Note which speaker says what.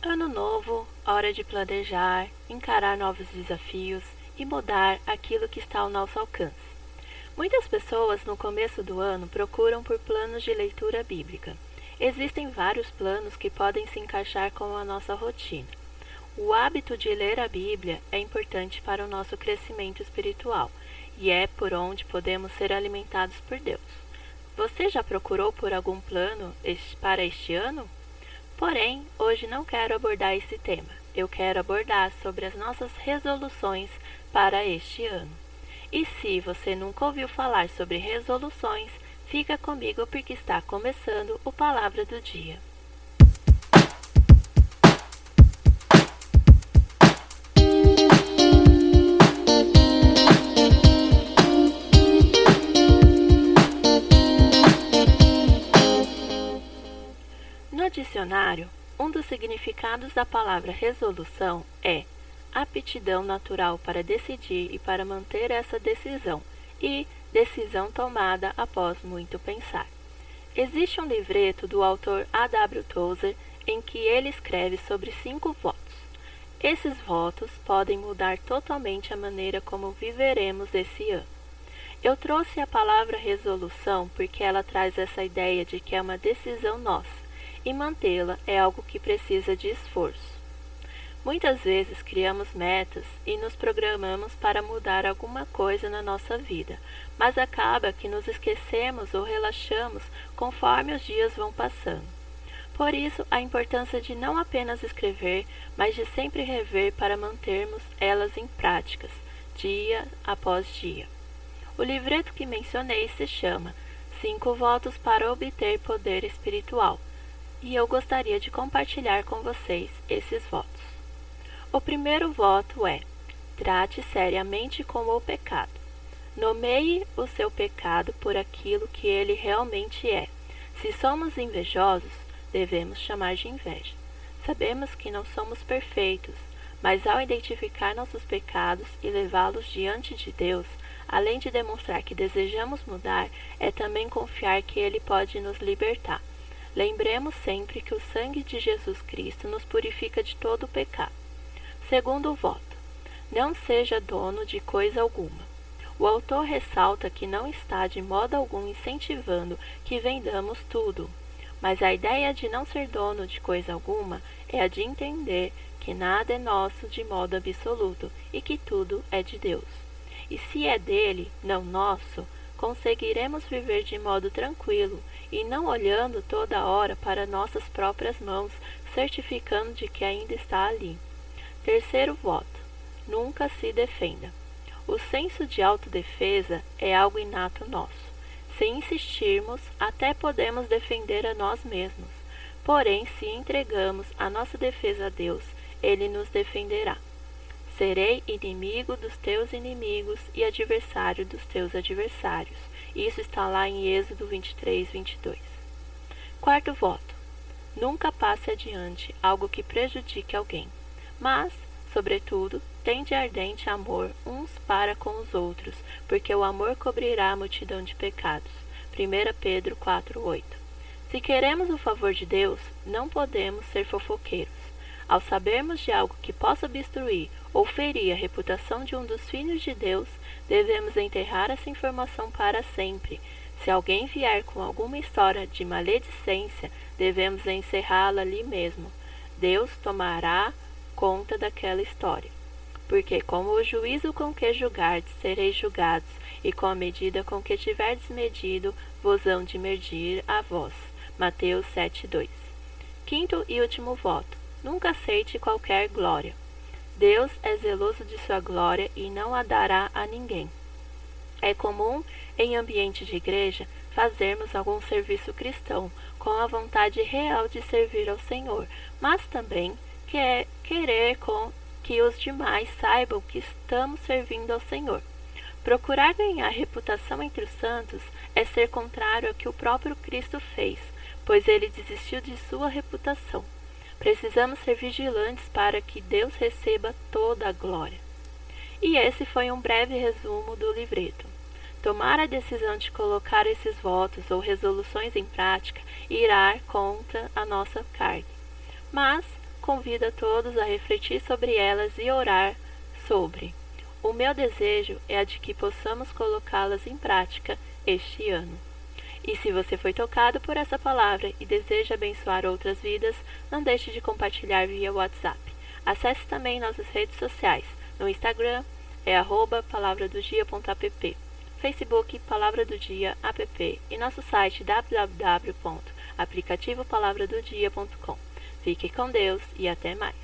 Speaker 1: Ano novo, hora de planejar, encarar novos desafios e mudar aquilo que está ao nosso alcance. Muitas pessoas no começo do ano procuram por planos de leitura bíblica. Existem vários planos que podem se encaixar com a nossa rotina. O hábito de ler a Bíblia é importante para o nosso crescimento espiritual e é por onde podemos ser alimentados por Deus. Você já procurou por algum plano para este ano? Porém, hoje não quero abordar esse tema. Eu quero abordar sobre as nossas resoluções para este ano. E se você nunca ouviu falar sobre resoluções, fica comigo porque está começando o Palavra do Dia. Dicionário, um dos significados da palavra resolução é aptidão natural para decidir e para manter essa decisão, e decisão tomada após muito pensar. Existe um livreto do autor A.W. Tozer em que ele escreve sobre cinco votos. Esses votos podem mudar totalmente a maneira como viveremos esse ano. Eu trouxe a palavra resolução porque ela traz essa ideia de que é uma decisão nossa e mantê-la é algo que precisa de esforço. Muitas vezes criamos metas e nos programamos para mudar alguma coisa na nossa vida, mas acaba que nos esquecemos ou relaxamos conforme os dias vão passando. Por isso, a importância de não apenas escrever, mas de sempre rever para mantermos elas em práticas, dia após dia. O livreto que mencionei se chama Cinco Votos para Obter Poder Espiritual e eu gostaria de compartilhar com vocês esses votos. O primeiro voto é: trate seriamente com o pecado. Nomeie o seu pecado por aquilo que ele realmente é. Se somos invejosos, devemos chamar de inveja. Sabemos que não somos perfeitos, mas ao identificar nossos pecados e levá-los diante de Deus, além de demonstrar que desejamos mudar, é também confiar que Ele pode nos libertar. Lembremos sempre que o sangue de Jesus Cristo nos purifica de todo o pecado. Segundo voto, não seja dono de coisa alguma. O autor ressalta que não está de modo algum incentivando que vendamos tudo, mas a ideia de não ser dono de coisa alguma é a de entender que nada é nosso de modo absoluto e que tudo é de Deus. E se é dele, não nosso, conseguiremos viver de modo tranquilo e não olhando toda hora para nossas próprias mãos, certificando de que ainda está ali. Terceiro voto: nunca se defenda. O senso de autodefesa é algo inato nosso. Se insistirmos, até podemos defender a nós mesmos. Porém, se entregamos a nossa defesa a Deus, Ele nos defenderá. Serei inimigo dos teus inimigos e adversário dos teus adversários. Isso está lá em Êxodo 23, 22. Quarto voto. Nunca passe adiante algo que prejudique alguém, mas, sobretudo, tende ardente amor uns para com os outros, porque o amor cobrirá a multidão de pecados. 1 Pedro 4, 8. Se queremos o favor de Deus, não podemos ser fofoqueiros. Ao sabermos de algo que possa obstruir ou ferir a reputação de um dos filhos de Deus, devemos enterrar essa informação para sempre. Se alguém vier com alguma história de maledicência, devemos encerrá-la ali mesmo. Deus tomará conta daquela história. Porque com o juízo com que julgardes, sereis julgados, e com a medida com que tiverdes medido, vos hão de medir a vós. Mateus 7:2. Quinto e último voto. Nunca aceite qualquer glória. Deus é zeloso de sua glória e não a dará a ninguém. É comum, em ambiente de igreja, fazermos algum serviço cristão com a vontade real de servir ao Senhor, mas também quer querer com que os demais saibam que estamos servindo ao Senhor. Procurar ganhar reputação entre os santos é ser contrário ao que o próprio Cristo fez, pois ele desistiu de sua reputação. Precisamos ser vigilantes para que Deus receba toda a glória. E esse foi um breve resumo do livreto. Tomar a decisão de colocar esses votos ou resoluções em prática irá contra a nossa carne. Mas, convido a todos a refletir sobre elas e orar sobre. O meu desejo é a de que possamos colocá-las em prática este ano. E se você foi tocado por essa palavra e deseja abençoar outras vidas, não deixe de compartilhar via WhatsApp. Acesse também nossas redes sociais. No Instagram é arroba palavradodia.app, Facebook Palavra do Dia app e nosso site www.aplicativopalavradodia.com. Fique com Deus e até mais.